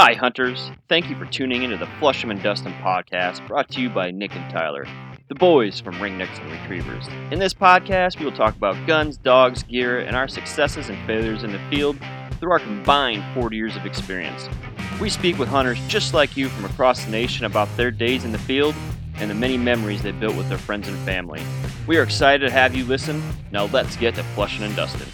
Hi, hunters. Thank you for tuning into the Flushing and Dustin podcast brought to you by Nick and Tyler, the boys from Ringnecks and Retrievers. In this podcast, we will talk about guns, dogs, gear, and our successes and failures in the field through our combined 40 years of experience. We speak with hunters just like you from across the nation about their days in the field and the many memories they built with their friends and family. We are excited to have you listen. Now let's get to Flushing and Dustin.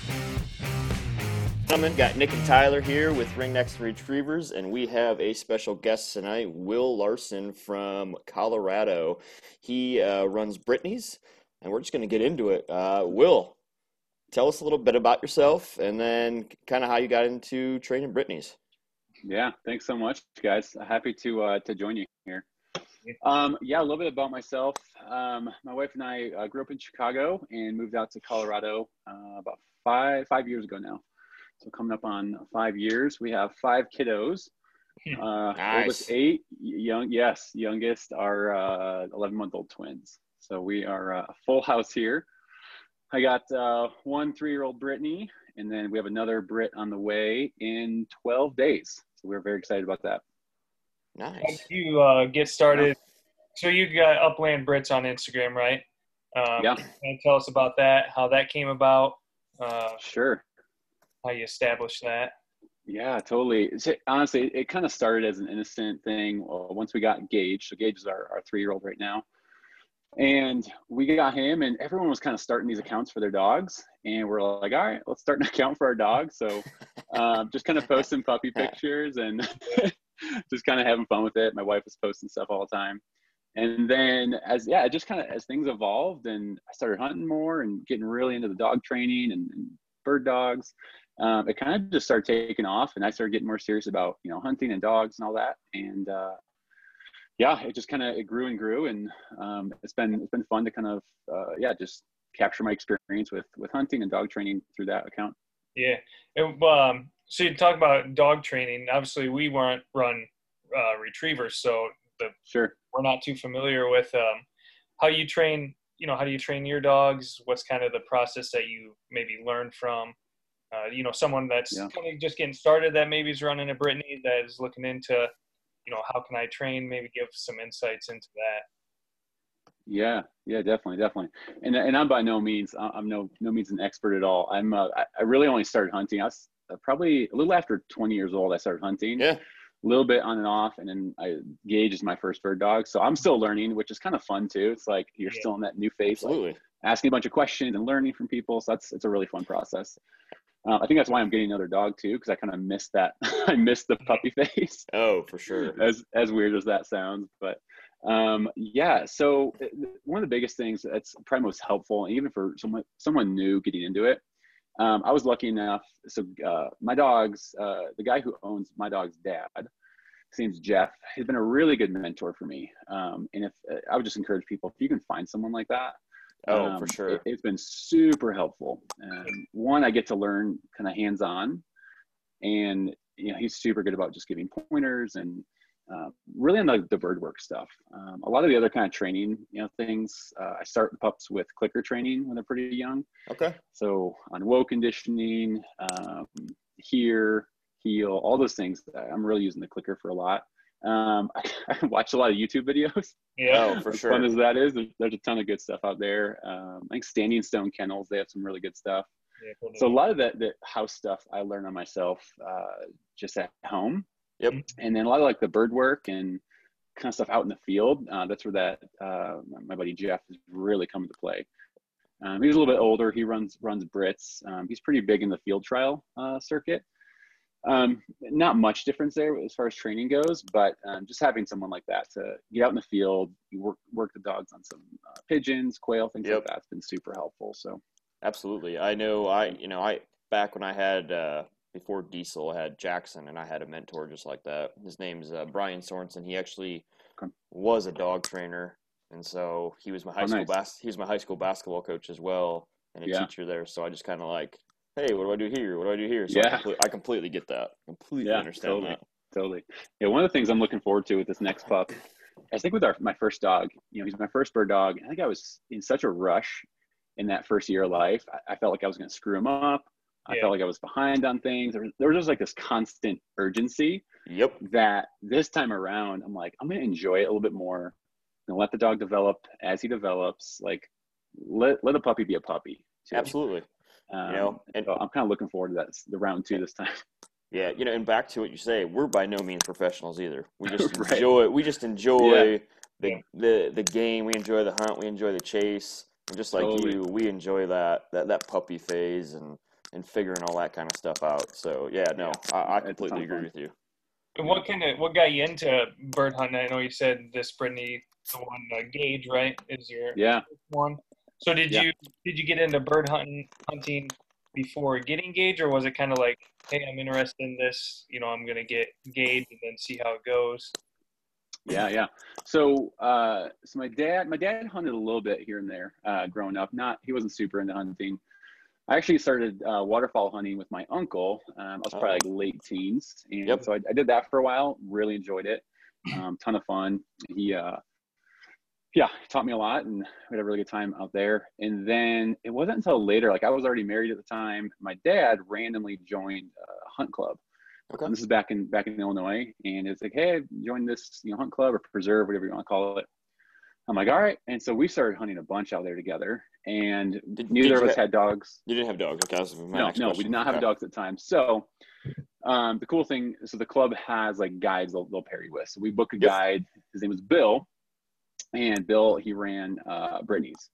Gentlemen, got Nick and Tyler here with Ringnecks Retrievers, and we have a special guest tonight, Will Larson from Colorado. He uh, runs Brittany's, and we're just going to get into it. Uh, Will, tell us a little bit about yourself, and then kind of how you got into training Brittany's. Yeah, thanks so much, guys. Happy to uh, to join you here. Um, yeah, a little bit about myself. Um, my wife and I uh, grew up in Chicago and moved out to Colorado uh, about five five years ago now. So coming up on five years, we have five kiddos. Hmm. Uh, Nice. Oldest eight, young yes, youngest are uh, eleven month old twins. So we are uh, a full house here. I got uh, one three year old Brittany, and then we have another Brit on the way in twelve days. So we're very excited about that. Nice. did you uh, get started? So you got Upland Brits on Instagram, right? Um, Yeah. Can you tell us about that? How that came about? Uh, Sure. How you established that? Yeah, totally. Honestly, it kind of started as an innocent thing uh, once we got Gage. So Gage is our, our three-year-old right now. And we got him and everyone was kind of starting these accounts for their dogs. And we're like, all right, let's start an account for our dog. So um, just kind of posting puppy pictures and just kind of having fun with it. My wife was posting stuff all the time. And then as, yeah, just kind of as things evolved and I started hunting more and getting really into the dog training and, and bird dogs, um, it kind of just started taking off and i started getting more serious about you know hunting and dogs and all that and uh, yeah it just kind of it grew and grew and um, it's been it's been fun to kind of uh, yeah just capture my experience with with hunting and dog training through that account Yeah. And, um, so you talk about dog training. Obviously, we weren't run uh, retrievers, so the, sure we're not too familiar with um, how you train. You know, how do you train your dogs? What's kind of the process that you maybe learned from? Uh, you know, someone that's Yeah. kind of just getting started that maybe is running a Brittany that is looking into, you know, how can I train? Maybe give some insights into that. yeah yeah definitely definitely and and i'm by no means I- i'm no no means an expert at all i'm uh, I, I really only started hunting i was uh, probably a little after 20 years old i started hunting Yeah. a little bit on and off and then i gage is my first bird dog so i'm still learning which is kind of fun too it's like you're Yeah. still in that new phase like asking a bunch of questions and learning from people so that's it's a really fun process um, i think that's why i'm getting another dog too because i kind of missed that i missed the puppy face. Oh, for sure. as as weird as that sounds but um yeah so uh, one of the biggest things that's probably most helpful even for someone someone new getting into it um, i was lucky enough so uh, my dogs uh, the guy who owns my dog's dad his name's jeff he's been a really good mentor for me um, and if uh, i would just encourage people if you can find someone like that Oh, um, for sure. it, has been super helpful. Um, one i get to learn kind of hands on and you know he's super good about just giving pointers and uh, really on the, the bird work stuff. Um, a lot of the other kind of training you know things uh, i start pups with clicker training when they're pretty young. Okay. so on whoa conditioning um, here heel all those things i'm really using the clicker for a lot um, I, I watch a lot of youtube videos Yeah. Oh, for as sure. fun as that is, there's, there's a ton of good stuff out there. Um, I think Standing Stone Kennels, they have some really good stuff. yeah totally. So a lot of the, the house stuff I learn on myself uh, just at home. Yep. And then a lot of like the bird work and kind of stuff out in the field. Uh, that's where that uh, my buddy Jeff is really coming to play. Um, he's a little bit older. He runs runs Brits. Um, he's pretty big in the field trial uh, circuit. Um, not much difference there as far as training goes, but um, just having someone like that to get out in the field, you work work the dogs on some uh, pigeons, quail, things Yep. like that's been super helpful. So Absolutely. I know I you know, I back when I had uh before Diesel I had Jackson and I had a mentor just like that. His name's uh, Brian Sorensen. He actually Okay. was a dog trainer and so he was my high Oh, school nice. bas- he was my high school basketball coach as well and a Yeah. teacher there. So I just kind of like, hey, what do I do here? What do I do here? So Yeah. I, complete, I completely get that. Completely Yeah, understand totally. that. totally. Yeah, one of the things I'm looking forward to with this next pup, I think with our my first dog, you know, he's my first bird dog. I think I was in such a rush in that first year of life. I, I felt like I was going to screw him up I Yeah. felt like I was behind on things. There was, there was just like this constant urgency Yep. that this time around, I'm like, I'm gonna enjoy it a little bit more. I'm gonna let the dog develop as he develops. Like, let let a puppy be a puppy. too. Absolutely. Um, know, and- so I'm kind of looking forward to that the round two this time. Yeah, you know, and back to what you say, we're by no means professionals either. We just Right. enjoy we just enjoy the, Yeah. the the game, we enjoy the hunt, we enjoy the chase. And just like Totally. you, we enjoy that, that that puppy phase and and figuring all that kind of stuff out. So yeah, no, I, I It's a ton completely agree fun. with you. And what kind of what got you into bird hunting? I know you said this Brittany, the one uh, Gage, right? Is your Yeah. one. So did Yeah. you did you get into bird hunting hunting before getting Gage, or was it kind of like, hey, I'm interested in this, you know, I'm gonna get Gage and then see how it goes? yeah yeah so uh so my dad my dad hunted a little bit here and there uh growing up not he wasn't super into hunting i actually started uh, waterfowl hunting with my uncle um, i was probably like late teens and Yep. so I, I did that for a while really enjoyed it um, ton of fun he yeah taught me a lot and we had a really good time out there and then it wasn't until later like i was already married at the time my dad randomly joined a hunt club Okay. And this is back in back in Illinois, and it's like, hey, join this you know hunt club or preserve, whatever you want to call it. I'm like, all right, and so we started hunting a bunch out there together, and Did- neither did of us ha- had dogs. You didn't have dogs, okay? That was my No, no, we did not have Okay. dogs at the time. So um, the cool thing, so the club has like guides they'll, they'll pair you with. So we booked a Yep. guide. His name was Bill, and Bill he ran uh, Brittany's.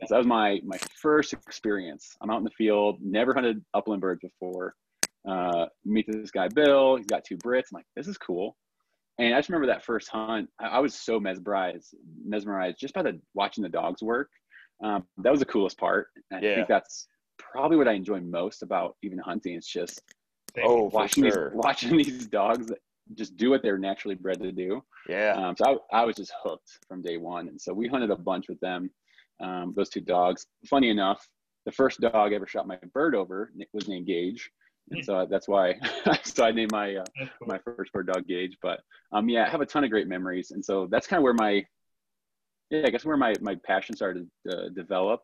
And so that was my my first experience. I'm out in the field, never hunted upland birds before. Uh, meet this guy Bill. He's got two Brits. I'm like, this is cool. And I just remember that first hunt. I, I was so mesmerized, mesmerized just by the watching the dogs work. Um, that was the coolest part. And I Yeah. think that's probably what I enjoy most about even hunting. It's just Oh, for watching these watching these dogs that just do what they're naturally bred to do. Yeah. Um, so I, I was just hooked from day one, and so we hunted a bunch with them. Um, those two dogs. Funny enough, the first dog I ever shot my bird over was named Gage, and so that's why. so I named my uh, cool. my first bird dog Gage. But um, yeah, I have a ton of great memories, and so that's kind of where my yeah, I guess where my my passion started to develop.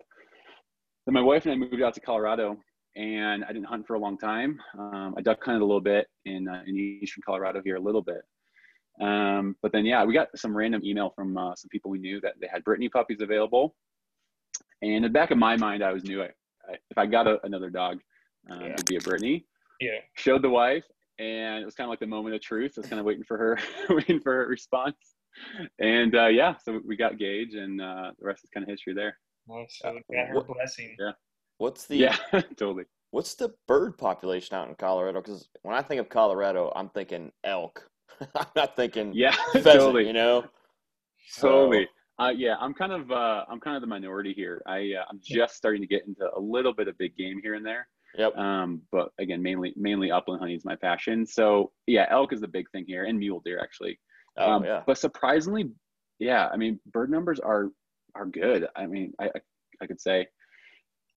Then my wife and I moved out to Colorado, and I didn't hunt for a long time. Um, I duck hunted a little bit in uh, in eastern Colorado here a little bit. Um, but then yeah, we got some random email from uh, some people we knew that they had Brittany puppies available. And in the back of my mind, I was knew I, I, if I got a, another dog, um, Yeah. it'd be a Brittany Yeah. showed the wife and it was kind of like the moment of truth. I was kind of waiting for her, waiting for her response. And uh, yeah, so we got Gage and uh, the rest is kind of history there. Nice. So got her blessing. What's the Yeah, totally. what's the bird population out in Colorado? Because when I think of Colorado, I'm thinking elk. I'm not thinking Yeah, pheasant, totally. you know? So- Totally. Uh, yeah, I'm kind of uh, I'm kind of the minority here. I uh, I'm just starting to get into a little bit of big game here and there. Yep. Um, but again, mainly mainly upland hunting is my passion. So yeah, elk is the big thing here, and mule deer actually. Oh um, yeah. But surprisingly, yeah, I mean, bird numbers are are good. I mean, I I, I could say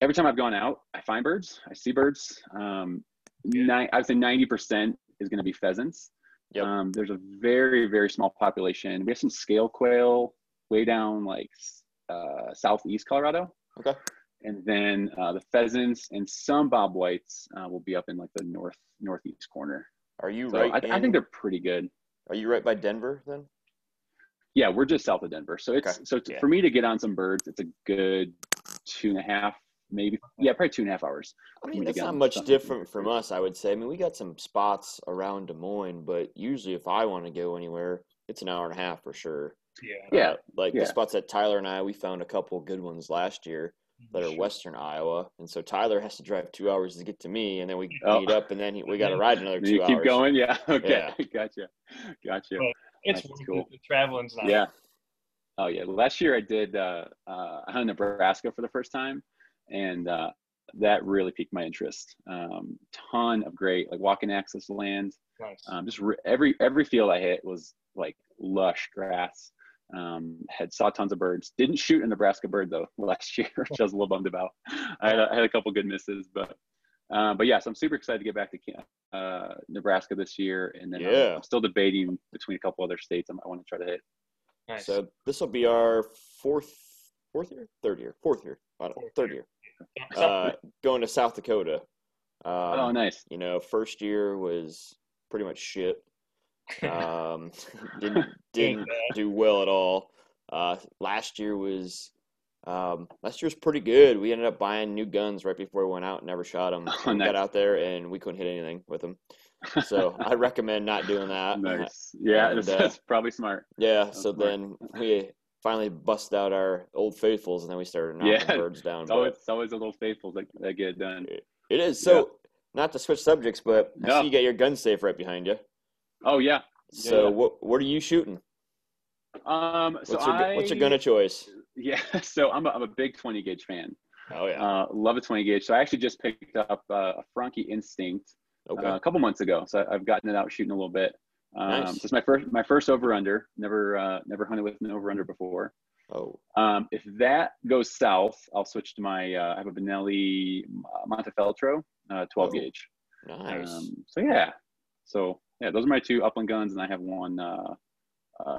every time I've gone out, I find birds, I see birds. Um, Yeah. nine, I would say ninety percent is going to be pheasants. Yep. Um, there's a very very small population. We have some scale quail way down like uh, southeast Colorado. Okay. And then uh, the pheasants and some bob whites uh, will be up in like the north northeast corner. Are you So right? I, I think they're pretty good. Are you right by Denver then? Yeah, we're just south of Denver. So it's Okay. so t- Yeah. for me to get on some birds, it's a good two and a half, maybe yeah, probably two and a half hours. I mean, me to that's not much different from us, I would say. I mean, we got some spots around Des Moines, but usually if I want to go anywhere, it's an hour and a half for sure. Yeah. Yeah, Uh, like yeah. the spots that Tyler and I, we found a couple good ones last year that are Sure. western Iowa, and so Tyler has to drive two hours to get to me, and then we Oh. meet up, and then he, we got to ride another two you keep hours. going. Yeah. Okay. Yeah. gotcha. Gotcha. Well, It's That's cool. it. The traveling's not. Yeah. Oh yeah. Last year I did uh, uh, I hunted Nebraska for the first time, and uh, that really piqued my interest. Um, ton of great like walking access land. Nice. Um, just re- every every field I hit was like lush grass. Um, had saw tons of birds. Didn't shoot a Nebraska bird though last year, which I was a little bummed about. I had a, I had a couple good misses, but uh, but yes, I'm super excited to get back to Ca- uh, Nebraska this year, and then I'm- I'm, still debating between a couple other states I'm- I want to try to hit. nice. So this will be our fourth, fourth year, third year, fourth year, I don't know, third year. Uh, going to South Dakota. Um, oh, nice. You know, first year was pretty much shit. Um, didn't didn't do well at all. Uh, last year was um, last year was pretty good. We ended up buying new guns right before we went out. and Never shot them. Oh, nice. got out there and we couldn't hit anything with them. So I recommend not doing that. nice. Yeah, and, that's, uh, that's probably smart. Yeah. That's So smart. then we finally bust out our old faithfuls and then we started knocking Yeah, birds down. It's always, it's always the little faithfuls that, that get done. It is. So, not to switch subjects, but No. you got your gun safe right behind you. Oh yeah. Yeah, So, yeah. what what are you shooting? Um. So What's your I, what's your gun of choice? Yeah. So I'm a, I'm a big 20 gauge fan. Oh yeah. Uh, love a 20 gauge. So I actually just picked up uh, a Franchi Instinct okay. uh, a couple months ago. So I've gotten it out shooting a little bit. Um, Nice. So it's my first my first over under. Never uh, never hunted with an over under before. oh. Um, if that goes south, I'll switch to my uh, I have a Benelli Montefeltro uh, 12 Oh, gauge. Nice. Um, so yeah, so yeah, those are my two upland guns, and I have one. Uh, uh,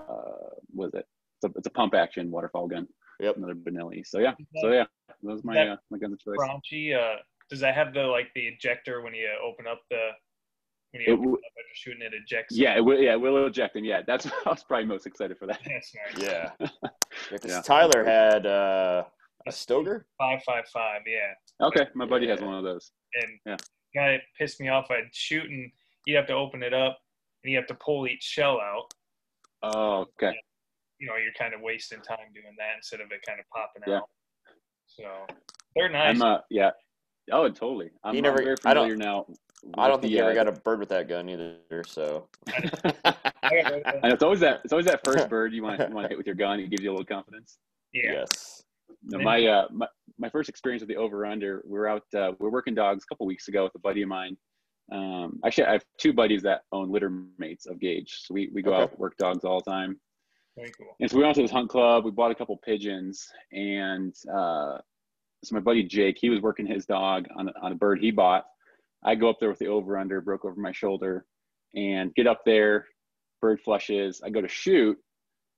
what is it? It's a, it's a pump action waterfowl gun. Yep. Another Benelli. So yeah, so yeah, those are my uh, my guns of choice. Franchi, uh, does that have the like the ejector when you open up the when you open w- it up after shooting it ejects? Yeah, it will. Yeah, it will eject them. Yeah, that's I was probably most excited for that. That's nice. yeah. Because Yeah. Tyler had uh, a Stoeger. Five five five. Yeah. Okay, my buddy has one of those. And Yeah. guy it pissed me off. I'd shoot and you'd have to open it up and you have to pull each shell out. Oh, okay. You know, you're kind of wasting time doing that instead of it kind of popping Yeah. out. So they're nice. I'm uh yeah. Oh, totally. I'm, You I'm never- very I don't- familiar now. I don't think the, you ever uh, got a bird with that gun either. So. And it's always that it's always that first bird you want you want to hit with your gun. It gives you a little confidence. yeah. Yes. No, my uh my, my first experience with the over under, we were out uh, we were working dogs a couple weeks ago with a buddy of mine. Um, actually, I have two buddies that own litter mates of Gage, so we we go Okay. out work dogs all the time. Very cool. And so we went to this hunt club. We bought a couple pigeons, and uh, so my buddy Jake, he was working his dog on on a bird he bought. I go up there with the over under, broke over my shoulder, and get up there. Bird flushes. I go to shoot,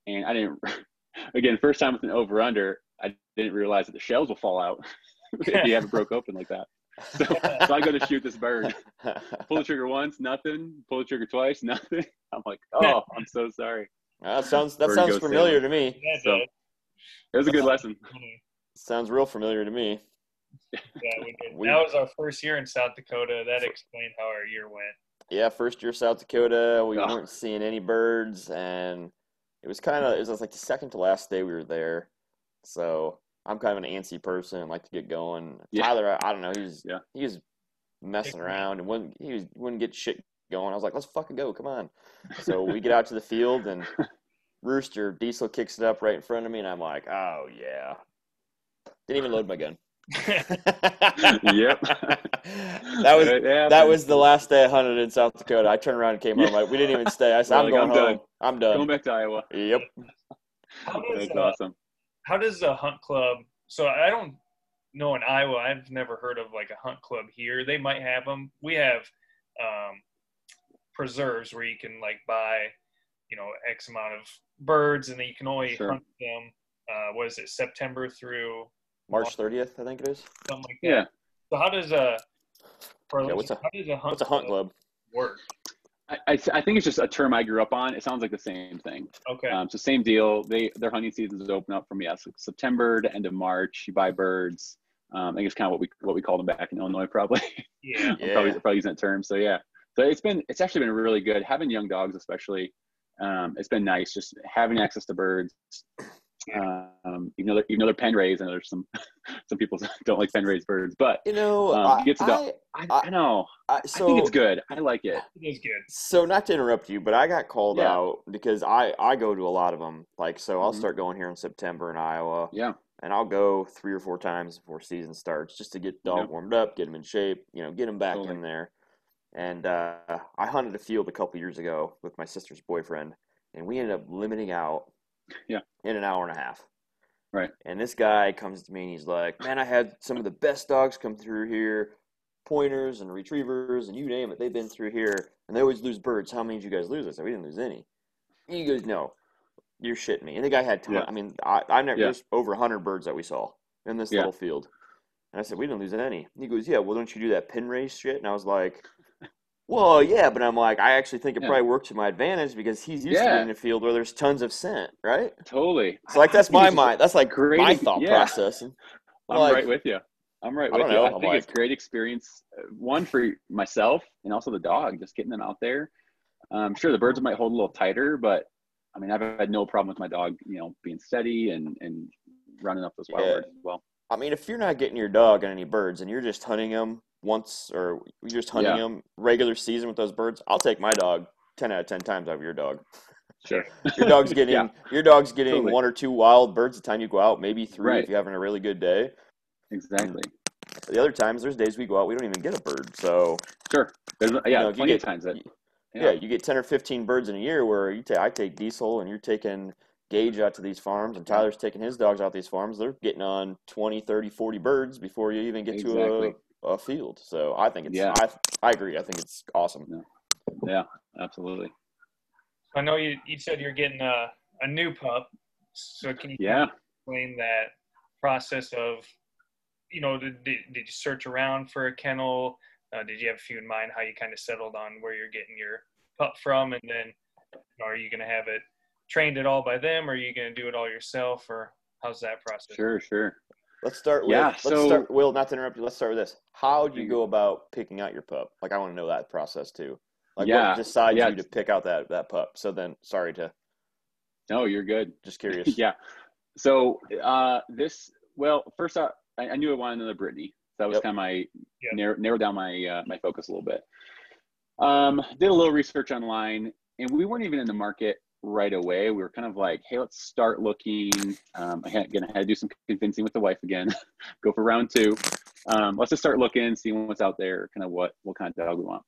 and I didn't. Again, first time with an over under, I didn't realize that the shells will fall out if you have it broke open like that. So, so I go to shoot this bird. Pull the trigger once, nothing. Pull the trigger twice, nothing. I'm like, oh, I'm so sorry. that sounds that Bird sounds familiar sailing. to me. Yeah, So- It was a good lesson. Sounds real familiar to me. Yeah, we did. We- that was our first year in South Dakota. That explained how our year went. Yeah, first year South Dakota, we Oh. weren't seeing any birds, and it was kind of it was like the second to last day we were there. So I'm kind of an antsy person, like to get going. Yeah. Tyler, I, I don't know, he was Yeah. he was messing Pick around and wouldn't he was wouldn't get shit going. I was like, let's fucking go, come on. So we get out to the field and Rooster Diesel kicks it up right in front of me, and I'm like, oh yeah. Didn't even load my gun. Yep. that was It that happens. was the last day I hunted in South Dakota. I turned around and came home. Like, we didn't even stay. I said, I'm like, going I'm home. done. I'm going back to Iowa. Yep. How does, That's uh, awesome. how does the hunt club? So I don't know in Iowa. I've never heard of like a hunt club here. They might have them. We have um, preserves where you can like buy, you know, X amount of birds, and then you can only Sure. hunt them. Uh, what is it? September through March 30th, I think it is. something like that. Yeah. So how does a for Yeah, what's a- how does a hunt What's a hunt club? work? I, I, I think it's just a term I grew up on. It sounds like the same thing. Okay. Um, so same deal. They their hunting seasons open up from yeah, so September to end of March. You buy birds. Um, I think it's kind of what we what we called them back in Illinois, probably. yeah. I'm probably probably using that term. So yeah. So it's been it's actually been really good having young dogs, especially. Um, it's been nice just having access to birds. Um, even though they're, even though they're pen raised, and there's some some people don't like pen raised birds, but You know, Um, I, gets it up. I, I, I know I, so, I think it's good. I like it. It is good. So not to interrupt you, but I got called Yeah. out because I I go to a lot of them. Like so, I'll Mhm. start going here in September in Iowa, Yeah. and I'll go three or four times before season starts just to get the dog Yep. warmed up, get them in shape, you know, get them back Totally. in there. And uh, I hunted a field a couple years ago with my sister's boyfriend, and we ended up limiting out Yeah. in an hour and a half. Right. And this guy comes to me and he's like, "Man, I had some of the best dogs come through here, pointers and retrievers and you name it. They've been through here, and they always lose birds. How many did you guys lose?" I said, "We didn't lose any." And he goes, "No, you're shitting me." And the guy had ton. Yeah. I mean, I I never Yeah. there's over hundred birds that we saw in this Yeah. little field. And I said, we didn't lose any. He goes, yeah, well, don't you do that pin race shit? And I was like, well, yeah, but I'm like, I actually think it Yeah. probably works to my advantage because he's used to being in a field where there's tons of scent, right? Totally. So like that's my mind. That's like great my thought yeah. process. And I'm like- right with you. I'm right I with don't you. know. I I'm think it's great experience. uh, One for myself and also the dog, just getting them out there. I'm sure the birds might hold a little tighter, but I mean, I've had no problem with my dog, you know, being steady and and running up those wild Yeah. birds as well. I mean, if you're not getting your dog on any birds and you're just hunting them once or you're just hunting Yeah. them regular season with those birds, I'll take my dog ten out of ten times over your dog. Sure. Your dog's getting Yeah. your dog's getting Totally. one or two wild birds the time you go out, maybe three Right. if you're having a really good day. Exactly. The other times, there's days we go out, we don't even get a bird. So Sure. There's, yeah, know, you plenty get- of times that. yeah. you get ten or fifteen birds in a year. Where you take, I take Diesel, and you're taking Gage out to these farms, and Tyler's taking his dogs out these farms. They're getting on 20, 30, 40 birds before you even get Exactly. to a, a field. So I think it's. Yeah. I I agree. I think it's awesome. Yeah, absolutely. I know you, you said you're getting a, a new pup. So can you Yeah. explain that process of, you know, did, did, did you search around for a kennel? Uh, did you have a few in mind how you kind of settled on where you're getting your pup from? And then you know, are you going to have it trained at all by them? Or are you going to do it all yourself? Or how's that process? Sure, sure. Let's start with. Yeah, let's so- start. Will not to interrupt you. Let's start with this. How do you Mhm. go about picking out your pup? Like I want to know that process too. Like Yeah, what decides yeah. you to pick out that that pup? So then, sorry to No, you're good. just curious. yeah. So uh, this, well, first I, I knew I wanted another Brittany. That was Yep. kind of my Yep. narrow, narrow down my uh, my focus a little bit. Um, did a little research online, and we weren't even in the market right away. We were kind of like, hey, let's start looking. Um, I had, gonna do some convincing with the wife again. Go for round two. Um, let's just start looking, seeing what's out there, kind of what what kind of dog we want.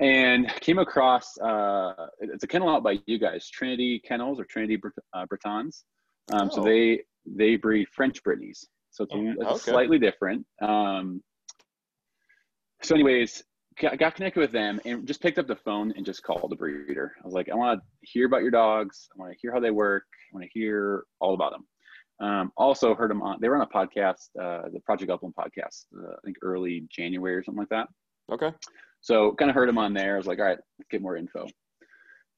And came across uh, it's a kennel out by you guys, Trinity Kennels or Trinity Bret- uh, Bretons. Um, So Oh. they they breed French Brittany's, so it's, a, it's Okay. slightly different. Um, so, anyways, got, got connected with them and just picked up the phone and just called the breeder. I was like, I want to hear about your dogs. I want to hear how they work. I want to hear all about them. Um, also heard them on. They were on a podcast, uh, the Project Upland podcast, uh, I think early January or something like that. Okay. So kind of heard them on there. I was like, all right, let's get more info.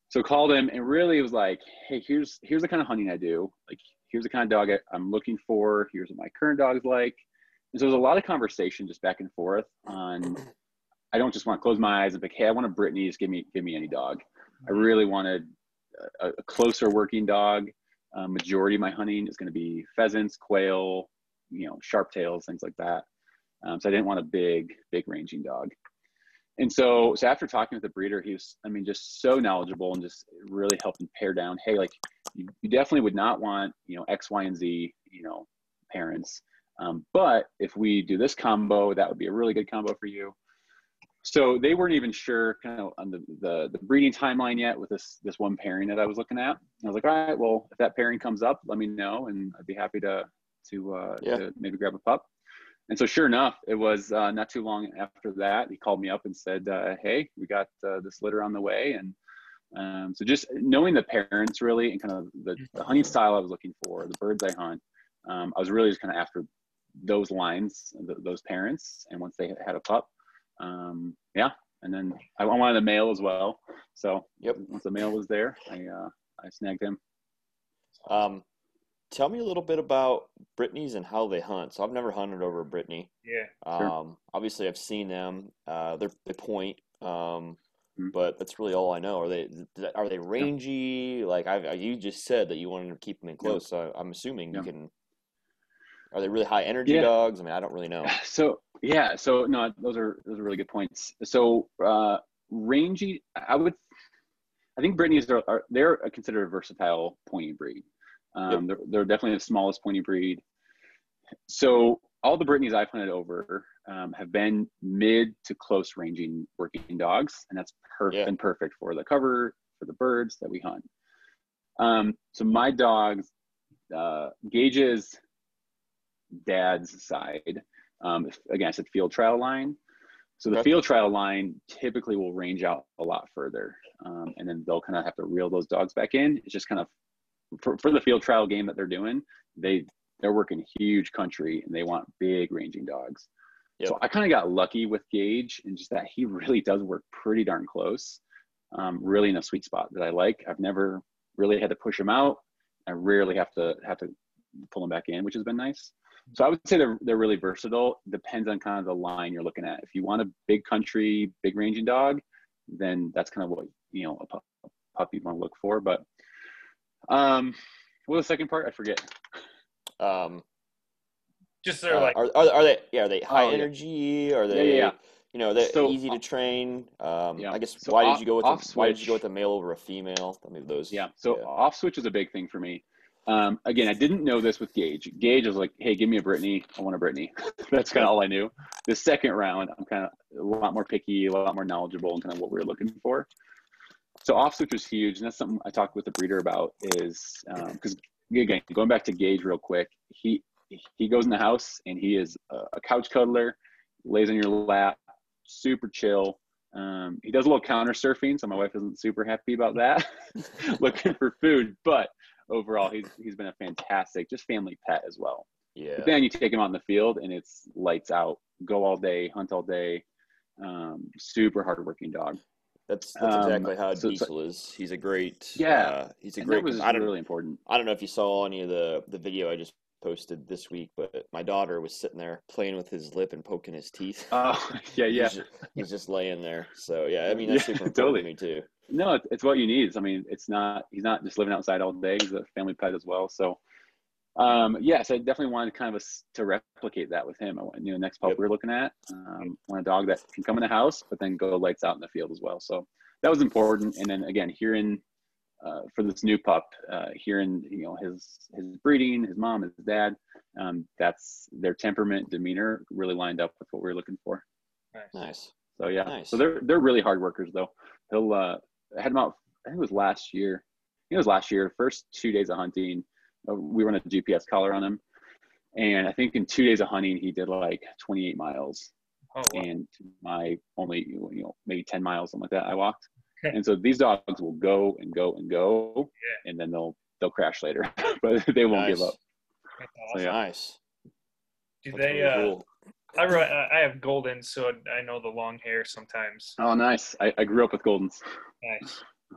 So called him and really was like, hey, here's here's the kind of hunting I do. Like here's the kind of dog I, I'm looking for. Here's what my current dog's like. And so there's a lot of conversation just back and forth on. I don't just want to close my eyes and be like, hey, I want a Brittany. Just give me give me any dog. I really wanted a, a closer working dog. Uh, majority of my hunting is going to be pheasants, quail, you know, sharp tails, things like that. Um, so I didn't want a big, big ranging dog. And so, so after talking with the breeder, he was, I mean, just so knowledgeable and just really helping pare down. Hey, like you, you definitely would not want, you know, X, Y, and Z, you know, parents. Um, but if we do this combo, that would be a really good combo for you. So they weren't even sure kind of on the, the, the breeding timeline yet with this, this one pairing that I was looking at. I was like, all right, well, if that pairing comes up, let me know. And I'd be happy to, to, uh, Yeah. to maybe grab a pup. And so, sure enough, it was uh, not too long after that. He called me up and said, uh, "Hey, we got uh, this litter on the way." And um, so, just knowing the parents really and kind of the, the hunting style I was looking for, the birds I hunt, um, I was really just kind of after those lines, th- those parents. And once they had a pup, um, yeah. And then I I wanted a male as well. So, Yep. once the male was there, I uh, I snagged him. Um, tell me a little bit about Brittany's and how they hunt. So I've never hunted over Brittany. Yeah. Sure. Um, obviously I've seen them. Uh, they're, they point. Um, Mhm. but that's really all I know. Are they are they rangy? Like I you just said that you wanted to keep them in close. So I'm assuming you can. Are they really high energy Yeah. dogs? I mean, I don't really know. So yeah, so no, those are those are really good points. So uh, rangy, I would, I think Brittany's are, are they're considered a versatile pointy breed. Um, they're, they're definitely the smallest pointy breed. So all the Brittany's I've hunted over um, have been mid to close ranging working dogs, and that's per- Yeah. been perfect for the cover for the birds that we hunt. Um, so my dogs, uh, Gage's dad's side, um, if- again, I said field trial line. So the field trial line typically will range out a lot further, um, and then they'll kind of have to reel those dogs back in. It's just kind of for, for the field trial game that they're doing. They they're working huge country and they want big ranging dogs. Yep. So I kind of got lucky with Gage and just that he really does work pretty darn close, um, really in a sweet spot that I like. I've never really had to push him out. I rarely have to have to pull him back in, which has been nice. So I would say they're they're really versatile. Depends on kind of the line you're looking at. If you want a big country, big ranging dog, then that's kind of what you know a, pup, a puppy you want to look for. But um, what was the second part? I forget. Um, Just they're uh, like are, are, are they yeah are they high Oh, yeah. energy? Are they yeah, yeah. you know they're So, easy to uh, train? Um, yeah. I guess So why off- did you go with off the, why did you go with a male over a female? I mean those. Yeah. So yeah. off switch is a big thing for me. Um, again, I didn't know this with Gage. Gage was like, "Hey, give me a Brittany. I want a Brittany." That's kind of all I knew. The second round, I'm kind of a lot more picky, a lot more knowledgeable, and kind of what we were looking for. So off switch was huge, and that's something I talked with the breeder about. Is because again, going back to Gage real quick, he he goes in the house and he is a, a couch cuddler, lays on your lap, super chill. Um, he does a little counter surfing, so my wife isn't super happy about that, looking for food. But overall, he's he's been a fantastic, just family pet as well. yeah. But then you take him out in the field, and it's lights out, go all day, hunt all day. Um, super hardworking dog. That's that's Um, exactly how so- Diesel is. He's a great Yeah. Uh, he's a And great. that was I don't really important. I don't know if you saw any of the the video I just posted this week, but my daughter was sitting there playing with his lip and poking his teeth. Oh yeah, yeah. He's just, he's just laying there. So yeah, I mean that's Yeah, super totally. to me too. No, it's, what you need. I mean, it's not he's not just living outside all day. He's a family pet as well. So, um, yes, I definitely wanted kind of a, to replicate that with him. I want, you know, next pup Yep. we are looking at, um, want a dog that can come in the house, but then go lights out in the field as well. So that was important. And then again, hearing uh, for this new pup, uh, hearing you know his his breeding, his mom, his dad, um, that's their temperament, demeanor really lined up with what we are looking for. nice. Nice. So yeah, Nice. so they're they're really hard workers though. He'll uh, I had him out. I think it was last year. I think it was last year. First two days of hunting, uh, we run a GPS collar on him, and I think in two days of hunting he did like 28 miles. Oh, wow. And my only you know maybe 10 miles something like that I walked. And so these dogs will go and go and go, and then they'll they'll crash later, but they won't give up. That's So, yeah. Nice. Do That's they? really Uh, cool. I ri- I have golden, so I know the long hair sometimes. Oh, nice. I, I grew up with Goldens. Nice. Uh,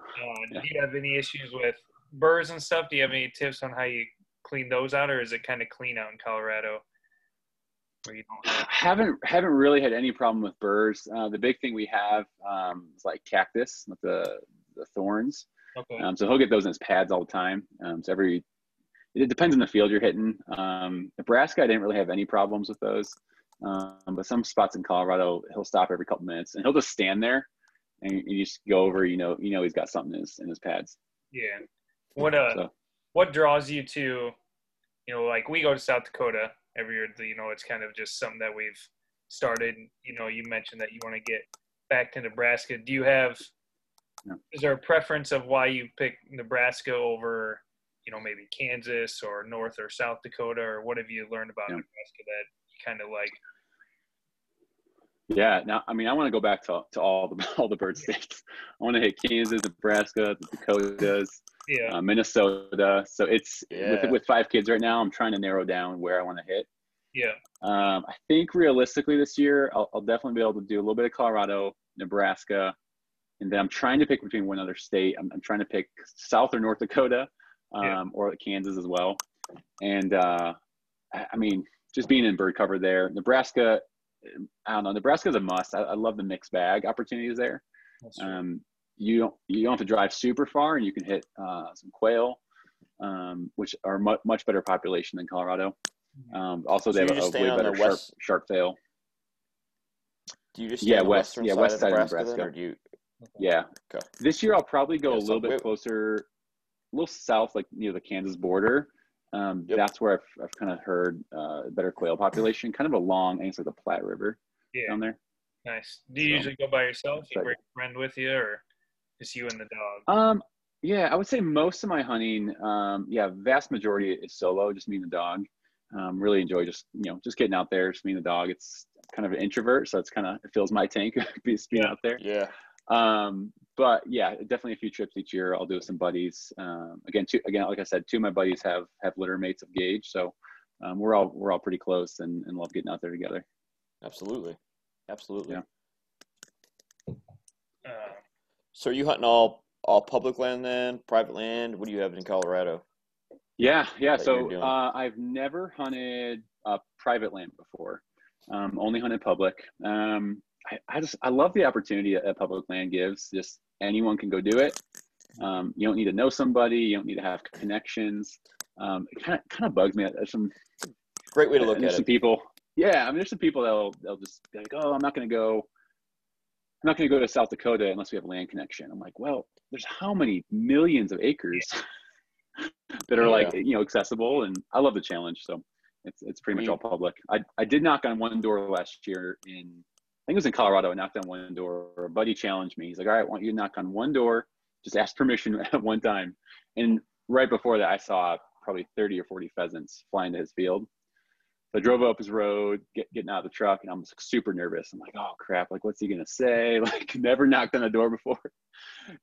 Yeah. Do you have any issues with burrs and stuff? Do you have any tips on how you clean those out, or is it kind of clean out in Colorado? Where you don't have. Haven't haven't really had any problem with burrs. Uh, the big thing we have um, is like cactus with the the thorns. Okay. Um, so he'll get those in his pads all the time. Um, so every it depends on the field you're hitting. Um, Nebraska, I didn't really have any problems with those, um, but some spots in Colorado, he'll stop every couple minutes and he'll just stand there, and you, you just go over. You know, you know he's got something in his in his pads. Yeah. What uh So what draws you to you know, like we go to South Dakota every year, you know, it's kind of just something that we've started. You know, you mentioned that you want to get back to Nebraska. Do you have No. is there a preference of why you pick Nebraska over, you know, maybe Kansas or North or South Dakota or what have you learned about. Nebraska that you kind of like? yeah, now I mean I want to go back to to all the all the bird states. I want to hit Kansas, Nebraska, the Dakotas. Yeah. uh, Minnesota. So it's Yeah. with with five kids right now. I'm trying to narrow down where I want to hit. yeah. Um, I think realistically this year, I'll, I'll definitely be able to do a little bit of Colorado, Nebraska, and then I'm trying to pick between one other state. I'm, I'm trying to pick South or North Dakota, um, Yeah. or Kansas as well. And uh, I, I mean, just being in bird cover there, Nebraska. I don't know. Nebraska's a must. I, I love the mixed bag opportunities there. That's true. Um, you don't you don't have to drive super far, and you can hit uh, some quail, um, which are much much better population than Colorado. Um, also, So they you're have a, just way better the sharp west- sharp tail. Do you just Yeah, on the west- yeah, side west of side of Nebraska, then, Nebraska. or do you? Yeah. Okay. This year, I'll probably go Yeah, a so little bit wait- closer, a little south, like near the Kansas border. Um, Yep. That's where I've, I've kind of heard uh, better quail population, kind of along, I think it's like the Platte River Yeah. down there. Nice. Do you So- usually go by yourself? You bring a friend with you, or just you and the dog? Um, yeah, I would say most of my hunting, um, yeah, vast majority is solo, just me and the dog. Um, really enjoy just you know just getting out there, just me and the dog. It's kind of an introvert, so it's kind of it fills my tank just being Yeah. out there. Yeah. Um, but yeah, definitely a few trips each year. I'll do with some buddies. Um, again, two again, like I said, two of my buddies have have litter mates of Gage, so um, we're all we're all pretty close and, and love getting out there together. Absolutely, absolutely. Yeah. Uh, So are you hunting all all public land then, private land? What do you have in Colorado? Yeah, yeah. So uh, I've never hunted uh, private land before. Um, only hunted public. Um, I, I just I love the opportunity that, public land gives. Just anyone can go do it. Um, you don't need to know somebody. You don't need to have connections. Um, it kind of kind of bugs me. There's some Great way to look at there's some it. people. Yeah, I mean, there's some people that'll they'll just be like, oh, I'm not going to go. I'm not going to go to South Dakota unless we have a land connection. I'm like, well, there's how many millions of acres that are like Yeah. you know accessible, and I love the challenge. So it's it's pretty much Mm. all public. I I did knock on one door last year in I think it was in Colorado. I knocked on one door. A buddy challenged me. He's like, all right, I want you to knock on one door. Just ask permission at one time. And right before that, I saw probably 30 or 40 pheasants flying to his field. So I drove up his road, get, getting out of the truck, and I'm super nervous. I'm like, oh crap, like what's he gonna say? Like never knocked on a door before.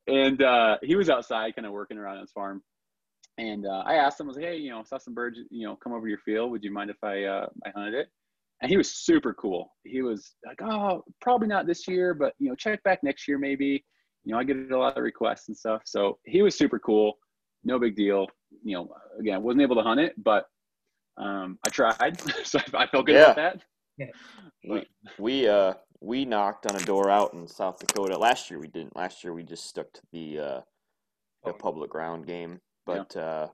And uh, he was outside kind of working around his farm. And uh, I asked him, I was like, hey, you know, saw some birds, you know, come over your field. Would you mind if I uh, I hunted it? And he was super cool. He was like, oh, probably not this year, but you know, check back next year maybe. You know, I get a lot of requests and stuff. So he was super cool. No big deal. You know, again, wasn't able to hunt it, but um, I tried, so I, I felt good Yeah. about that. We we uh we knocked on a door out in South Dakota last year. We didn't. Last year we just stuck to the uh the Oh. public ground game. But uh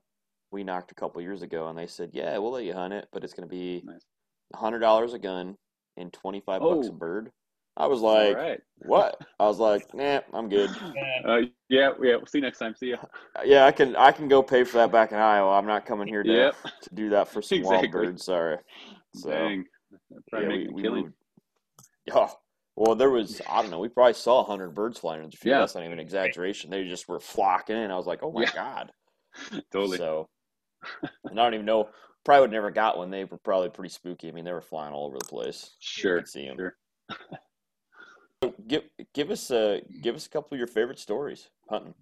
we knocked a couple years ago and they said, yeah, we'll let you hunt it, but it's gonna be Nice. hundred dollars a gun and twenty five bucks a Oh. bird. I was like, right. what? I was like, nah, I'm good. yeah, Uh, yeah, yeah. We'll see you next time. See ya. Yeah, I can I can go pay for that back in Iowa. I'm not coming here to, Yep. to do that for some wild birds. Sorry. So Dang. Probably yeah, making we, a we killing. moved. Yeah. Well, there was I don't know. We probably saw hundred birds flying in the field. Yeah. That's not even an exaggeration. They just were flocking in. I was like, oh my Yeah. god. Totally. So, and I don't even know. Probably would never got one. They were probably pretty spooky. I mean, they were flying all over the place. Sure. could see 'em. Sure. Give give us a give us a couple of your favorite stories hunting.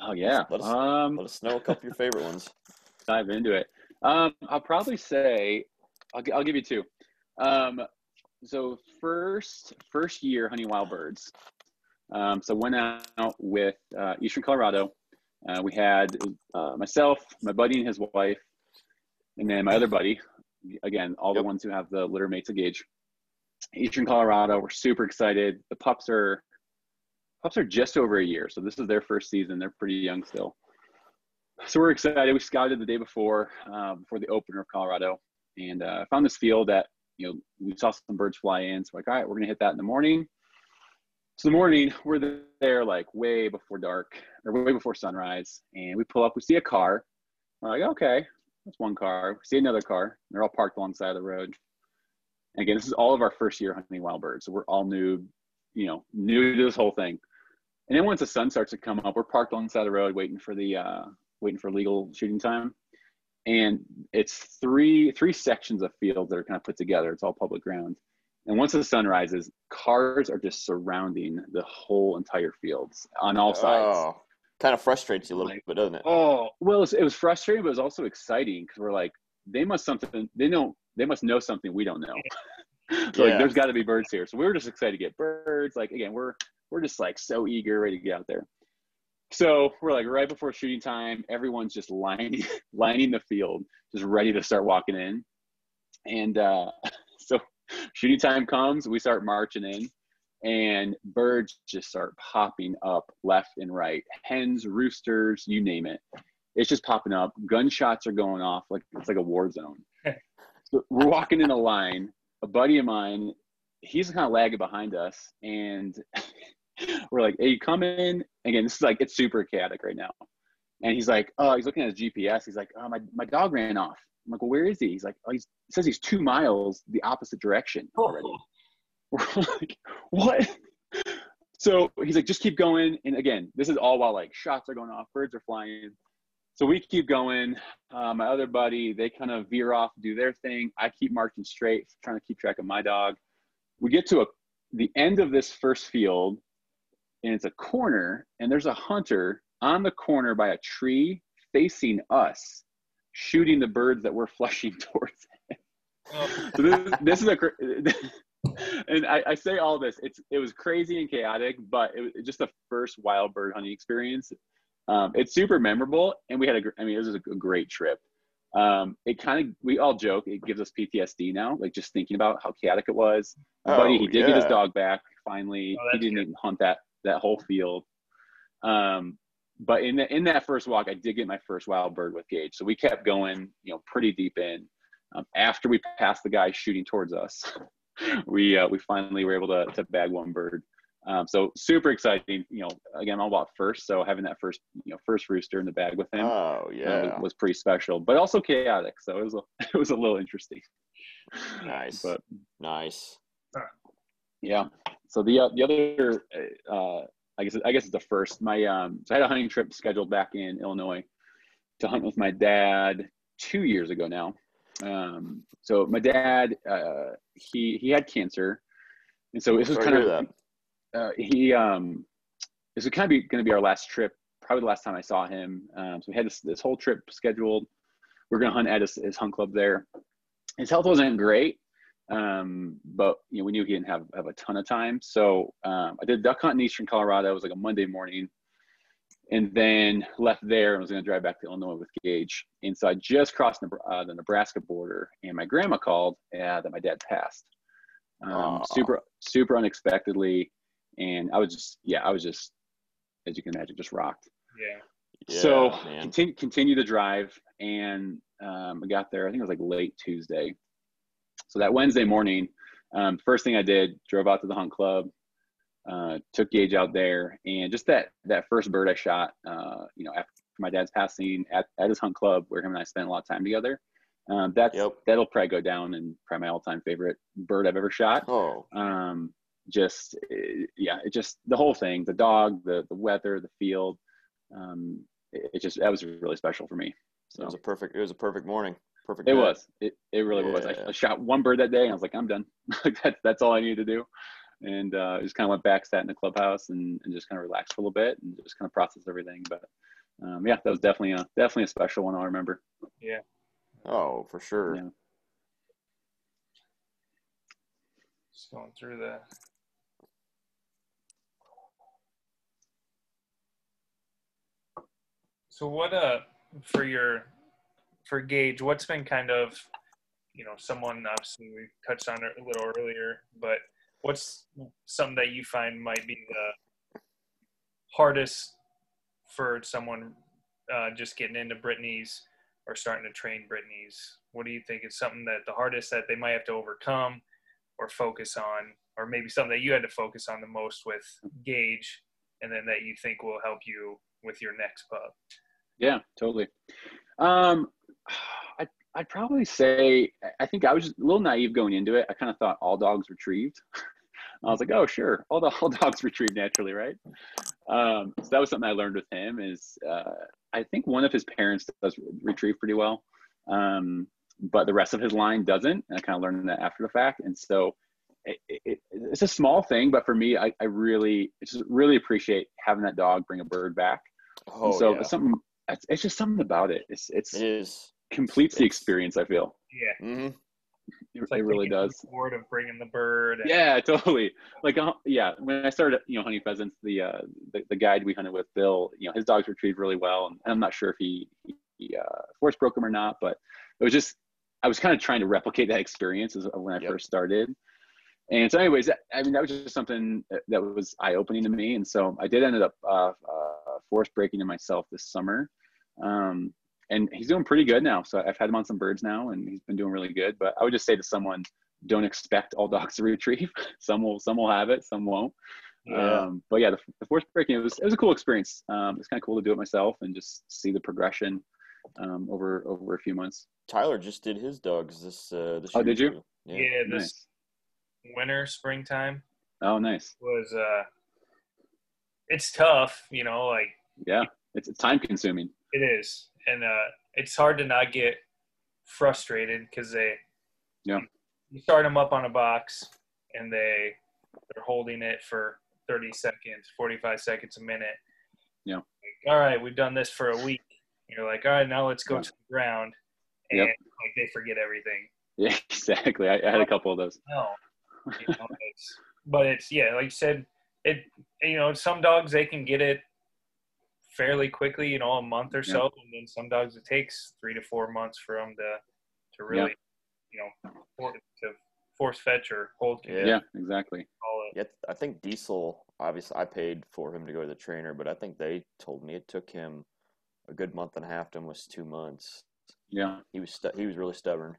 Oh yeah. Let us- um, Let us know a couple of your favorite ones. dive into it. Um, I'll probably say, I'll, I'll give you two. Um, so first, first year hunting wild birds. Um, so went out with uh, Eastern Colorado. Uh, we had uh, myself, my buddy and his wife, and then my other buddy. Again, all Yep. the ones who have the litter mates of Gage. Eastern Colorado. We're super excited. The pups are pups are just over a year, so this is their first season. They're pretty young still. So we're excited. We scouted the day before, uh, before the opener of Colorado, and uh, found this field that you know we saw some birds fly in. So like, all right, we're gonna hit that in the morning. So the morning we're there like way before dark or way before sunrise, and we pull up. We see a car. We're like, okay, that's one car. We see another car. They're all parked alongside the road. And again, this is all of our first year hunting wild birds, so we're all new, you know, new to this whole thing. And then once the sun starts to come up, we're parked alongside the road, waiting for the uh, waiting for legal shooting time. And it's three three sections of fields that are kind of put together. It's all public ground. And once the sun rises, cars are just surrounding the whole entire fields on all sides. Oh, kind of frustrates you a little Like, bit, doesn't it? Oh, well, it was, it was frustrating, but it was also exciting because we're like, they must something. They know they must know something we don't know. so Yeah. like, there's got to be birds here. So we were just excited to get birds. Like again, we're we're just like so eager, ready to get out there. So we're like right before shooting time, everyone's just lining lining the field, just ready to start walking in. And uh, so shooting time comes, we start marching in, and birds just start popping up left and right. Hens, roosters, you name it. It's just popping up. Gunshots are going off like it's like a war zone. We're walking in a line. A buddy of mine, he's kind of lagging behind us, and we're like, "Hey, you come in?" Again, this is like it's super chaotic right now. And he's like, "Oh, he's looking at his GPS. He's like, oh, my my dog ran off." I'm like, "Well, where is he?" He's like, "Oh, he's he says he's two miles the opposite direction oh. already." We're like, "What?" So he's like, "Just keep going." And again, this is all while like shots are going off, birds are flying. So we keep going. Uh, my other buddy, they kind of veer off, do their thing. I keep marching straight, trying to keep track of my dog. We get to a the end of this first field, and it's a corner, and there's a hunter on the corner by a tree facing us, shooting the birds that were flushing towards him. So this, this is a, and I, I say all this. It's it was crazy and chaotic, but it was just the first wild bird hunting experience. Um, it's super memorable, and we had a. I mean, it was a, a great trip. Um, it kind of we all joke it gives us PTSD now, like just thinking about how chaotic it was. My buddy, Oh, he did get his dog back finally. Oh, he didn't good. even hunt that that whole field. Um, but in the, in that first walk, I did get my first wild bird with Gage. So we kept going, you know, pretty deep in. Um, after we passed the guy shooting towards us, we uh, we finally were able to to bag one bird. Um, so super exciting. You know, again, all about first. So having that first, you know, first rooster in the bag with him Oh uh, yeah, was pretty special, but also chaotic. So it was a, it was a little interesting. nice, But nice. Yeah. So the uh, the other, uh, I guess I guess it's the first. My um, so I had a hunting trip scheduled back in Illinois to hunt with my dad two years ago now. Um, so my dad, uh, he he had cancer, and so this was kind of hear uh, he um, this was kind of be, going to be our last trip, probably the last time I saw him. Um, so we had this this whole trip scheduled. We are going to hunt at his, his hunt club there. His health wasn't great, um, but you know we knew he didn't have, have a ton of time. So um, I did duck hunt in eastern Colorado. It was like a Monday morning, and then left there and was going to drive back to Illinois with Gage. And so I just crossed uh, the Nebraska border, and my grandma called uh, that my dad passed. Um, super super unexpectedly, and I was just yeah I was just as you can imagine just rocked Yeah. Yeah, so man. continue continue to drive and um, I got there I think it was like late Tuesday so that Wednesday morning um, first thing I did drove out to the hunt club uh, took Gage out there and just that that first bird I shot uh, you know after my dad's passing at, at his hunt club where him and I spent a lot of time together um, that's Yep. that'll probably go down and probably my all-time favorite bird I've ever shot Oh, um, just yeah, it just the whole thing, the dog, the the weather, the field, um, it, it just that was really special for me. it was a perfect. It was a perfect morning. Perfect. it day. was, it, it really was. I, I shot one bird that day, and I was like, I'm done. like that's that's all I needed to do, and uh, just kind of went back, sat in the clubhouse, and, and just kind of relaxed for a little bit, and just kind of process everything. But um, yeah, that was definitely a definitely a special one. I'll remember. Yeah oh, for sure. Yeah. Just going through the. So what uh for your for Gage, what's been kind of you know someone obviously we touched on it a little earlier, but what's something that you find might be the hardest for someone uh, just getting into Brittany's or starting to train Brittany's? What do you think is something that the hardest that they might have to overcome or focus on, or maybe something that you had to focus on the most with Gage, and then that you think will help you with your next pup? Yeah, totally. Um, I, I'd probably say I think I was just a little naive going into it. I kind of thought all dogs retrieved. I was like, oh, sure, all the all dogs retrieve naturally, right? Um, so that was something I learned with him. Is uh, I think one of his parents does retrieve pretty well, um, but the rest of his line doesn't. And I kind of learned that after the fact. And so it, it, it's a small thing, but for me, I, I really, just really appreciate having that dog bring a bird back. Oh, And so yeah. something it's, it's just something about it. It's it's it is. completes the experience. I feel Yeah, hmm it, it's like it really taking does. the Board of bringing the bird. and- Yeah, totally. Like uh, yeah, when I started you know hunting pheasants, the uh the, the guide we hunted with, Bill, you know his dogs retrieved really well, and I'm not sure if he he uh, force broke them or not, but it was just I was kind of trying to replicate that experience as, when I Yep. first started. And so, anyways, I mean, that was just something that- that was eye opening to me. And so I did ended up uh, uh, force breaking to myself this summer. Um, and he's doing pretty good now. So I've had him on some birds now and he's been doing really good. But I would just say to someone, don't expect all dogs to retrieve. some will, some will have it, some won't. Yeah. Um, but yeah, the, the force breaking, it was, it was a cool experience. Um, it's kind of cool to do it myself and just see the progression um, over, over a few months. Tyler just did his dogs this uh, this Oh, year. did you? too. Yeah, this Nice. winter, springtime Oh, nice. was uh, it's tough, you know, like Yeah. It's, it's time consuming. It is, and uh, it's hard to not get frustrated because they, Yeah. you start them up on a box, and they they're holding it for thirty seconds, forty five seconds a minute. Yeah. Like, all right, we've done this for a week. You're like, all right, now let's go Yeah. to the ground, and Yep. like they forget everything. Yeah, exactly. I, I had a couple of those. No, you know, it's, but it's yeah, like you said, it you know some dogs they can get it fairly quickly, you know, a month or so, and then some dogs it takes three to four months for them to to really you know for, to force fetch or hold Yeah. Yeah, exactly. Yeah, I think Diesel. Obviously, I paid for him to go to the trainer, but I think they told me it took him a good month and a half to almost two months. Yeah, He was stu- he was really stubborn.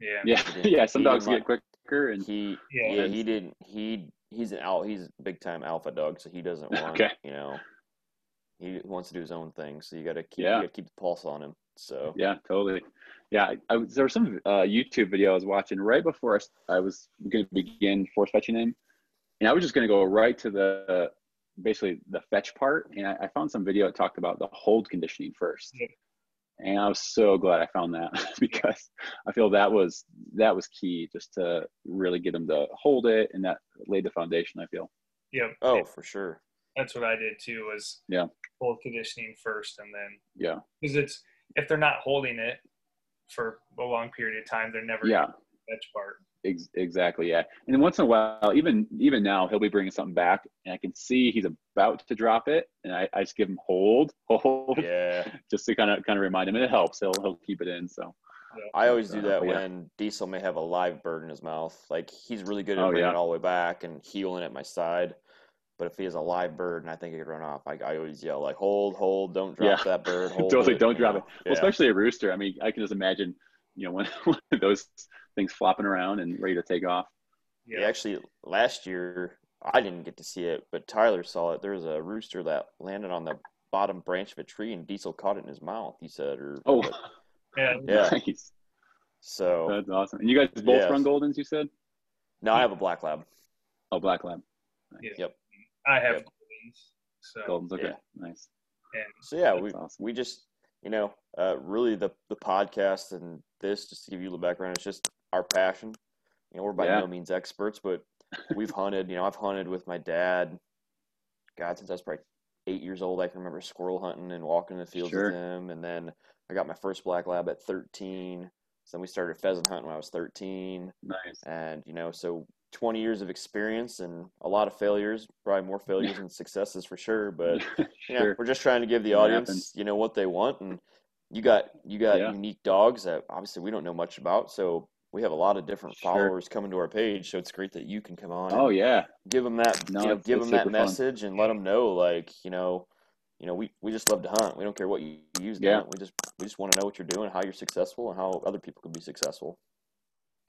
Yeah. yeah, yeah. Some dogs didn't get quicker, and He Yeah. yeah, he didn't he he's an al he's a big time alpha dog, so he doesn't want Okay. you know he wants to do his own thing. So you got to keep Yeah. you got to keep the pulse on him. So yeah, totally. Yeah, I, I was, there was some uh, YouTube video I was watching right before I was going to begin force fetching him, and I was just going to go right to the basically the fetch part, and I, I found some video that talked about the hold conditioning first, Yeah. and I was so glad I found that because I feel that was that was key just to really get him to hold it, and that laid the foundation. I feel. Yeah. oh for sure. That's what I did too. Was Yeah. hold conditioning first, and then Yeah. because it's if they're not holding it for a long period of time, they're never Yeah. gonna part. Ex- exactly. Yeah. And once in a while, even even now, he'll be bringing something back, and I can see he's about to drop it, and I, I just give him hold, hold, Yeah, just to kind of kind of remind him, and it helps. He'll he'll keep it in. So I always do Uh, that but yeah. when Diesel may have a live bird in his mouth. Like he's really good at Oh, bringing yeah. it all the way back and healing at my side. But if he is a live bird and I think he could run off, I, I always yell like, "Hold, hold! Don't drop Yeah. that bird! Hold totally it," don't drop know? it. Well, Yeah. especially a rooster. I mean, I can just imagine, you know, one of those things flopping around and ready to take off. Yeah. Yeah, actually, last year I didn't get to see it, but Tyler saw it. There was a rooster that landed on the bottom branch of a tree, and Diesel caught it in his mouth. He said, "Or Oh, Yeah. Yeah. nice. so." That's awesome. And you guys both Yes. run Goldens, you said? No, I have a black lab. Oh, Black Lab. Yeah. Yep. I have Yep. Goldens, so Goldens. Okay. Yeah. Nice. and So yeah, we awesome. we just you know uh, really the the podcast and this just to give you a little background. It's just our passion. You know, we're by Yeah. no means experts, but we've hunted. You know, I've hunted with my dad. God, since I was probably eight years old, I can remember squirrel hunting and walking in the fields Sure. with him. And then I got my first black lab at 13. So then we started pheasant hunting when I was 13. Nice. And, you know, so 20 years of experience and a lot of failures, probably more failures than successes for sure. But yeah, sure. we're just trying to give the audience, you know, what they want. And you got, you got Yeah. unique dogs that obviously we don't know much about. So we have a lot of different Sure. followers coming to our page. So it's great that you can come on. Oh yeah. give them that, No, you know, give them that super fun. message and let them know, like, you know, you know, we, we just love to hunt. We don't care what you use Yeah. hunt. We just, we just want to know what you're doing, how you're successful and how other people can be successful.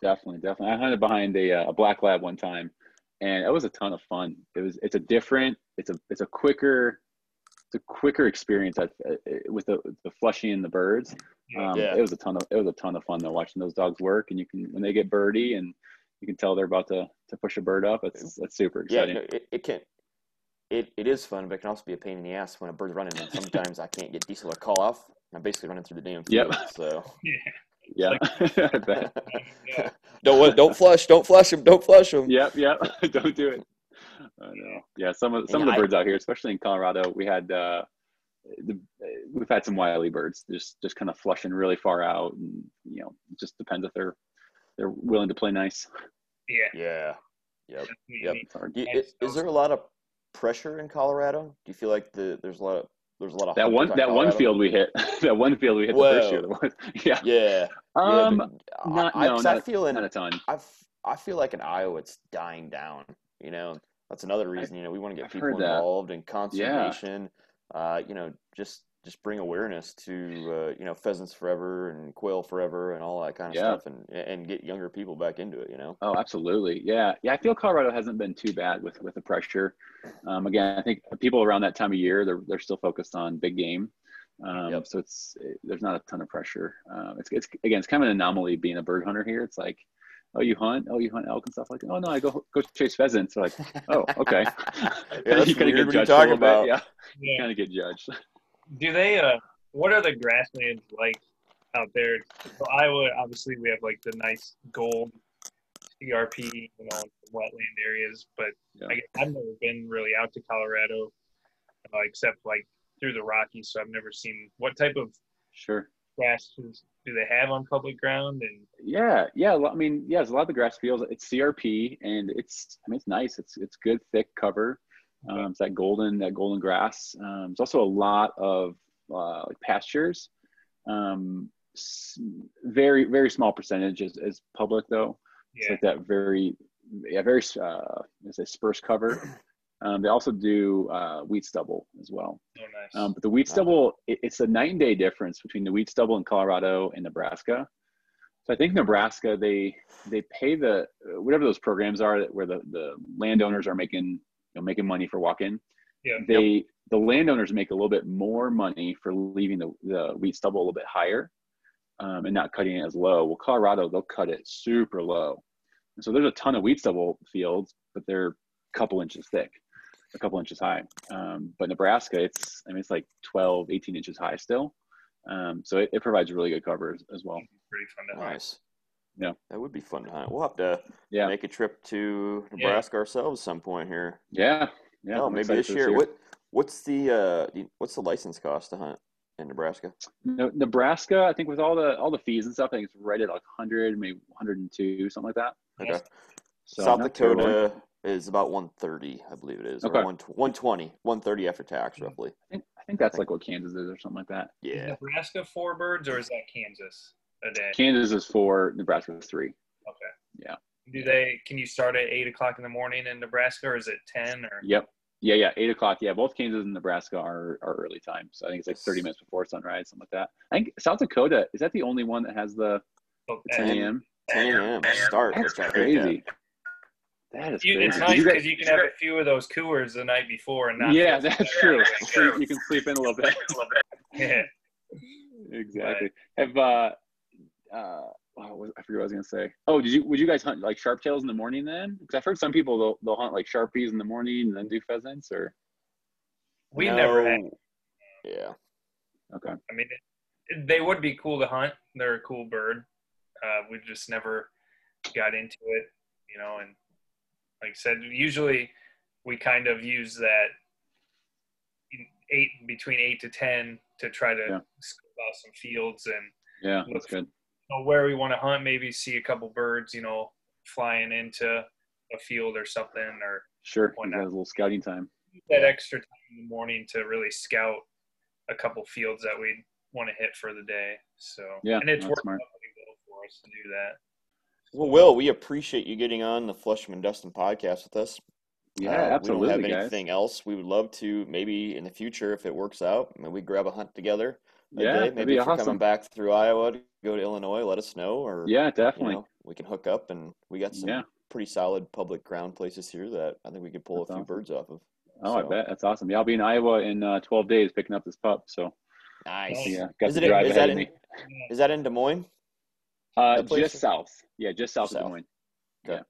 Definitely, definitely. I hunted behind a, uh, a black lab one time, and it was a ton of fun. It was it's a different, it's a it's a quicker, it's a quicker experience at, uh, with the the flushing and the birds. Um, Yeah. It was a ton of it was a ton of fun though watching those dogs work, and you can when they get birdie and you can tell they're about to to push a bird up. It's that's super Yeah, exciting. no, it, it can, it, it is fun, but it can also be a pain in the ass when a bird's running and sometimes I can't get diesel or call off. I'm basically running through the damn Yep. field. So yeah, I bet. Yeah. don't don't flush, don't flush them, don't flush them. Yep, yep. Don't do it. I know. Yeah, some of some of the I- birds out here, especially in Colorado, we had uh, the, we've had some wily birds just just kind of flushing really far out, and you know, it just depends if they're they're willing to play nice. Yeah. Yeah. Yep. Yep. It's hard. Do you- is, is there a lot of pressure in Colorado? Do you feel like the there's a lot of there's a lot of That one that one field we hit, that one field we hit the first year. The one, yeah. Yeah. Um, yeah, not- I, I, no, 'cause I feel in not a ton. I I feel like in Iowa it's dying down. You know, that's another reason. You know, we want to get I've people involved in conservation. Uh, you know, just just bring awareness to uh, you know pheasants forever and quail forever and all that kind of Yeah. stuff, and and get younger people back into it. You know. Oh, absolutely. Yeah. Yeah. I feel Colorado hasn't been too bad with, with the pressure. Um, again, I think people around that time of year, they're, they're still focused on big game. Um, Yep. so it's, it, there's not a ton of pressure. Um, it's, it's, again, it's kind of an anomaly being a bird hunter here. It's like, oh, you hunt? Oh, you hunt elk and stuff like that. Oh no, I go, go chase pheasants. They're like, oh, okay. yeah, that's You kinda weird what judged you're a talking little bit. about. Yeah. Yeah. Kind of get judged. Do they? Uh, what are the grasslands like out there? So Iowa, obviously, we have like the nice gold CRP, you know, wetland areas. But Yeah. I guess I've never been really out to Colorado, uh, except like through the Rockies. So I've never seen what type of Sure. grasses do they have on public ground? And Yeah, yeah. I mean, yeah, there's a lot of the grass fields. It's CRP, and it's I mean it's nice. It's it's good thick cover. Um, it's that golden that golden grass. Um, there's also a lot of uh, like pastures. Um, very very small percentage is, is public though. It's yeah, like that very yeah very uh, is a spruce cover. Um, they also do uh, wheat stubble as well. oh nice. Um, but the wheat stubble, it, it's a night and day difference between the wheat stubble in Colorado and Nebraska. So I think Nebraska, they they pay the whatever those programs are that where the, the landowners are making you know making money for walk-in. Yeah. They the landowners make a little bit more money for leaving the, the wheat stubble a little bit higher um, and not cutting it as low. Well, Colorado they'll cut it super low, and so there's a ton of wheat stubble fields, but they're a couple inches thick a couple inches high. Um, but Nebraska, it's I mean it's like 12, 18 inches high still. Um, so it, it provides really good cover as, as well. Pretty fun to hunt. Nice. Yeah. That would be fun to hunt. We'll have to Yeah, make a trip to Yeah. Nebraska ourselves some point here. yeah, yeah. oh, I'm maybe this year. What what's the uh what's the license cost to hunt in Nebraska? No, Nebraska, I think with all the all the fees and stuff, I think it's right at like 100, maybe 102, something like that. Okay. So South not terrible. Dakota is about 130, I believe it is. Okay. Or 120, 130 after tax, roughly. I think, I think that's like what Kansas is or something like that. Yeah. Nebraska four birds or is that Kansas a day? Kansas is four, Nebraska is three. Okay. Yeah. Do they? Can you start at eight o'clock in the morning in Nebraska, or is it ten? Or Yep. Yeah, yeah, eight o'clock. Yeah, both Kansas and Nebraska are, are early time. So I think it's like 30 minutes before sunrise, something like that. I think South Dakota, is that the only one that has the oh, the 10 a.m.? 10 a.m. start. That's which I hate that. crazy. That is You, crazy. it's Did nice you because guys- you can have a few of those coolers the night before and not. yeah, feel- that's true. So you can sleep in a little bit. Yeah. exactly. Have uh, uh, wow, what- I forget what I was gonna say. Oh, did you? Would you guys hunt like sharp tails in the morning then? Because I've heard some people they'll they'll hunt like sharpies in the morning and then do pheasants. Or We never had. Yeah. okay, I mean, it, it- they would be cool to hunt. They're a cool bird. Uh, we just never got into it, you know. And like I said, usually we kind of use that eight between eight to ten to try to Yeah. scope out some fields and yeah, that's good. Know where we want to hunt. Maybe see a couple birds, you know, flying into a field or something, or Sure, Why you a little scouting time. that extra time in the morning to really scout a couple fields that we want to hit for the day. So Yeah, and it's that's worked smart. out pretty well for us to do that. Well, Will, we appreciate you getting on the Flushman Dustin podcast with us. Yeah, Uh, absolutely, We don't have guys. anything else. We would love to maybe in the future, if it works out, maybe we grab a hunt together. Yeah, day. maybe be if you're coming back through Iowa to go to Illinois, let us know. Or Yeah, you definitely. know, we can hook up, and we got some Yeah. pretty solid public ground places here that I think we could pull That's a few awesome. birds off of. Oh, I bet that's awesome. Yeah, I'll be in Iowa in uh, 12 days picking up this pup. So Nice. yeah, got Is it? drive Is ahead that of in? me. Is that in Des Moines? Uh, just south. Yeah, just south, of South. Des Moines. Okay. Yeah.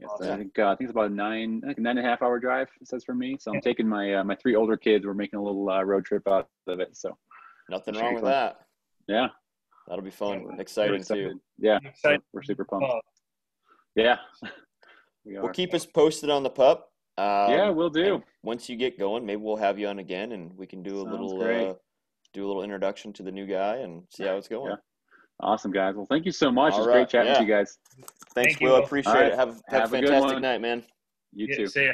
Yes, Awesome. I think uh, I think it's about a nine, a nine and a half hour drive. It says for me. So I'm taking my uh, my three older kids. We're making a little uh, road trip out of it. So Nothing wrong with fun. that. yeah, That'll be fun. we're- we're Exciting excited. too. Yeah, I'm excited. we're super pumped. Uh, Yeah, we are. Well, keep us posted on the pup. Um, yeah, we'll do. once you get going, maybe we'll have you on again, and we can do a Sounds little uh, do a little introduction to the new guy and see how it's going. Yeah. Awesome, guys. Well, thank you so much. All it's right, great chatting yeah. with you guys. Thanks, Thank you, Will. Will. Appreciate All right. it. Have have, Have a a good fantastic one. night, man. You yeah, too. See ya.